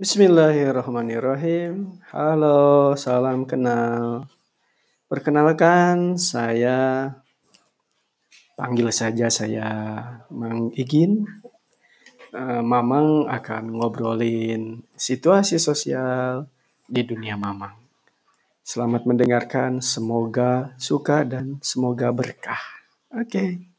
Bismillahirrahmanirrahim. Halo, salam kenal. Perkenalkan, saya panggil saja saya Mang Igin. Eh, Mamang akan ngobrolin situasi sosial di dunia Mamang. Selamat mendengarkan, semoga suka dan semoga berkah. Oke.